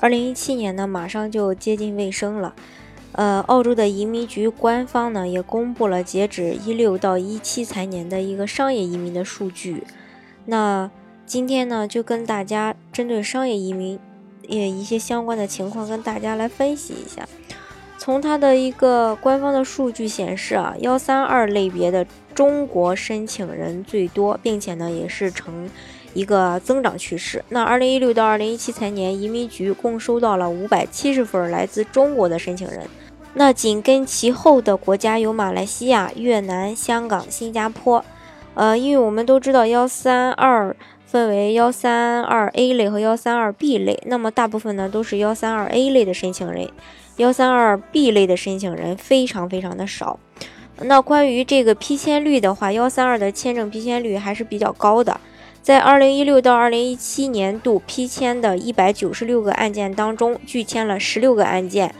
二零一七年呢，马上就接近尾声了。呃，澳洲的移民局官方呢也公布了截止一六到一七财年的一个商业移民的数据。那今天呢，就跟大家针对商业移民也一些相关的情况跟大家来分析一下。从它的一个官方的数据显示啊，幺三二类别的中国申请人最多，并且呢也是呈。一个增长趋势。那二零一六到二零一七财年，移民局共收到了五百七十份来自中国的申请人。那紧跟其后的国家有马来西亚、越南、香港、新加坡。呃，因为我们都知道幺三二分为幺三二 A 类和幺三二 B 类，那么大部分呢都是幺三二 A 类的申请人，幺三二 B 类的申请人非常非常的少。那关于这个批签率的话，幺三二的签证批签率还是比较高的。在二零一六到二零一七年度批签的一百九十六个案件当中，拒签了十六个案件，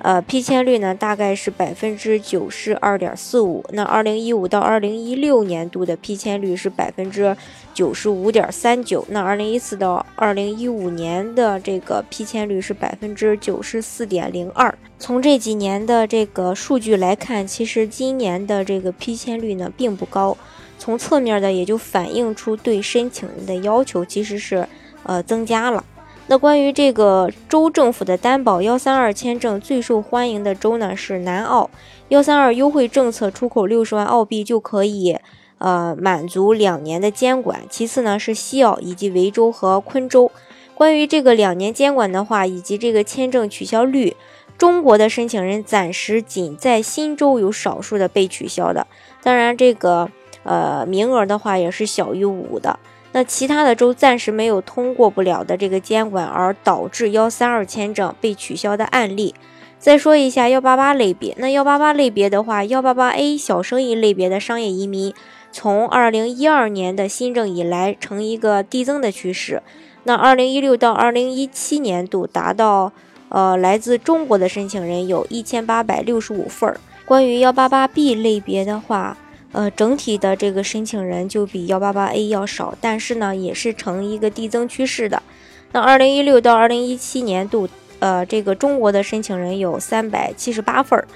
呃，批签率呢大概是百分之九十二点四五。那二零一五到二零一六年度的批签率是百分之九十五点三九。那二零一四到二零一五年的这个批签率是百分之九十四点零二。从这几年的这个数据来看，其实今年的这个批签率呢并不高。从侧面的也就反映出对申请人的要求其实是呃增加了。那关于这个州政府的担保幺三二签证最受欢迎的州呢是南澳，幺三二优惠政策出口六十万澳币就可以呃满足两年的监管。其次呢是西澳以及维州和昆州。关于这个两年监管的话，以及这个签证取消率，中国的申请人暂时仅在新州有少数的被取消的。当然这个。呃，名额的话也是小于五的。那其他的州暂时没有通过不了的这个监管，而导致幺三二签证被取消的案例。再说一下幺八八类别，那幺八八类别的话，幺八八 A 小生意类别的商业移民，从二零一二年的新政以来呈一个递增的趋势。那二零一六到二零一七年度达到呃来自中国的申请人有一千八百六十五份儿。关于幺八八 B 类别的话，呃，整体的这个申请人就比幺八八 A 要少，但是呢，也是呈一个递增趋势的。那二零一六到二零一七年度，呃，这个中国的申请人有三百七十八份儿。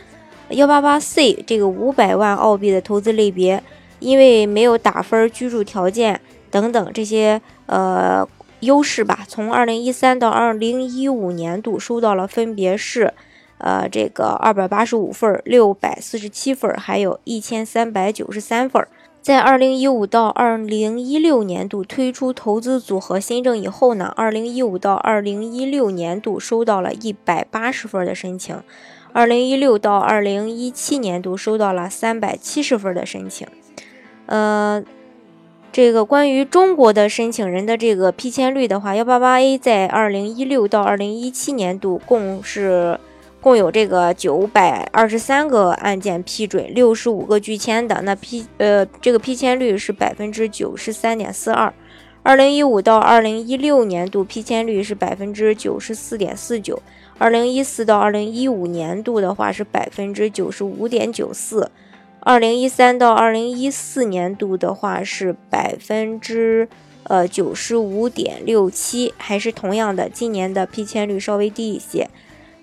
幺八八 C 这个五百万澳币的投资类别，因为没有打分、居住条件等等这些呃优势吧，从二零一三到二零一五年度收到了分别是。呃，这个二百八十五份、六百四十七份，还有一千三百九十三份，在二零一五到二零一六年度推出投资组合新政以后呢，二零一五到二零一六年度收到了一百八十份的申请，二零一六到二零一七年度收到了三百七十份的申请。呃，这个关于中国的申请人的这个批签率的话，幺八八 A 在二零一六到二零一七年度共是。共有这个九百二十三个案件批准，六十五个拒签的，那批呃这个批签率是百分之九十三点四二。二零一五到二零一六年度批签率是百分之九十四点四九，二零一四到二零一五年度的话是百分之九十五点九四，二零一三到二零一四年度的话是百分之呃九十五点六七，还是同样的，今年的批签率稍微低一些。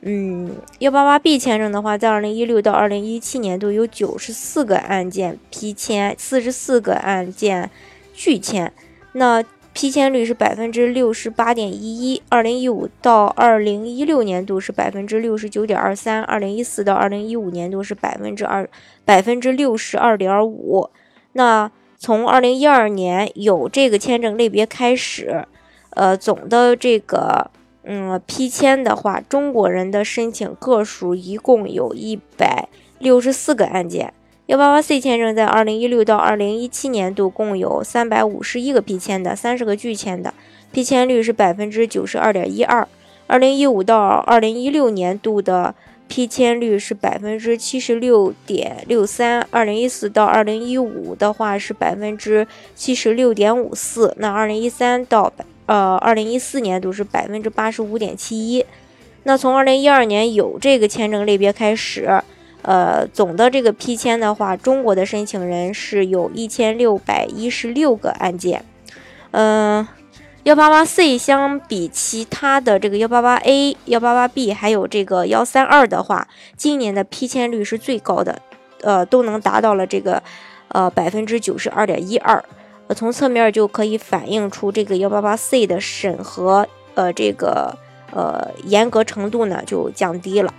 嗯，幺八八 B 签证的话，在二零一六到二零一七年度有九十四个案件批签，四十四个案件拒签，那批签率是百分之六十八点一一。二零一五到二零一六年度是百分之六十九点二三，二零一四到二零一五年度是百分之二百分之六十二点五。那从二零一二年有这个签证类别开始，呃，总的这个。嗯，批签的话，中国人的申请个数一共有一百六十四个案件。幺八八 C 签证在二零一六到二零一七年度共有三百五十一个批签的，三十个拒签的，批签率是百分之九十二点一二。二零一五到二零一六年度的批签率是百分之七十六点六三，二零一四到二零一五的话是百分之七十六点五四，那二零一三到百呃二零一四年度是百分之八十五点七一。那从二零一二年有这个签证类别开始。呃，总的这个批签的话，中国的申请人是有一千六百一十六个案件。嗯，幺八八 C 相比其他的这个幺八八 A、幺八八 B 还有这个幺三二的话，今年的批签率是最高的，呃，都能达到了这个呃百分之九十二点一二。呃，从侧面就可以反映出这个幺八八 C 的审核呃这个呃严格程度呢就降低了。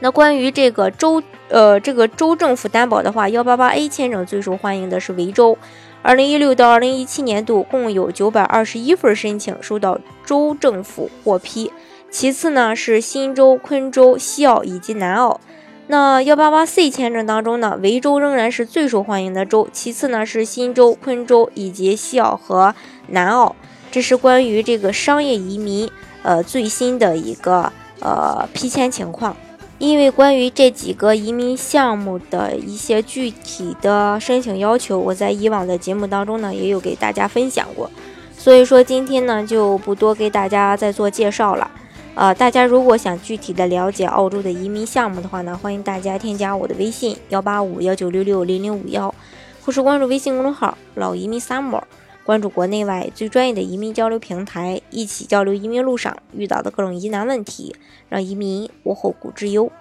那关于这个州，呃，这个州政府担保的话，幺八八 A 签证最受欢迎的是维州。二零一六到二零一七年度共有九百二十一份申请受到州政府获批，其次呢是新州、昆州、西澳以及南澳。那幺八八 C 签证当中呢，维州仍然是最受欢迎的州，其次呢是新州、昆州以及西澳和南澳。这是关于这个商业移民，呃，最新的一个呃批签情况。因为关于这几个移民项目的一些具体的申请要求，我在以往的节目当中呢也有给大家分享过，所以说今天呢就不多给大家再做介绍了。呃，大家如果想具体的了解澳洲的移民项目的话呢，欢迎大家添加我的微信幺八五幺九六六零零五幺，或是关注微信公众号老移民 summer，关注国内外最专业的移民交流平台，一起交流移民路上遇到的各种疑难问题，让移民无后顾之忧。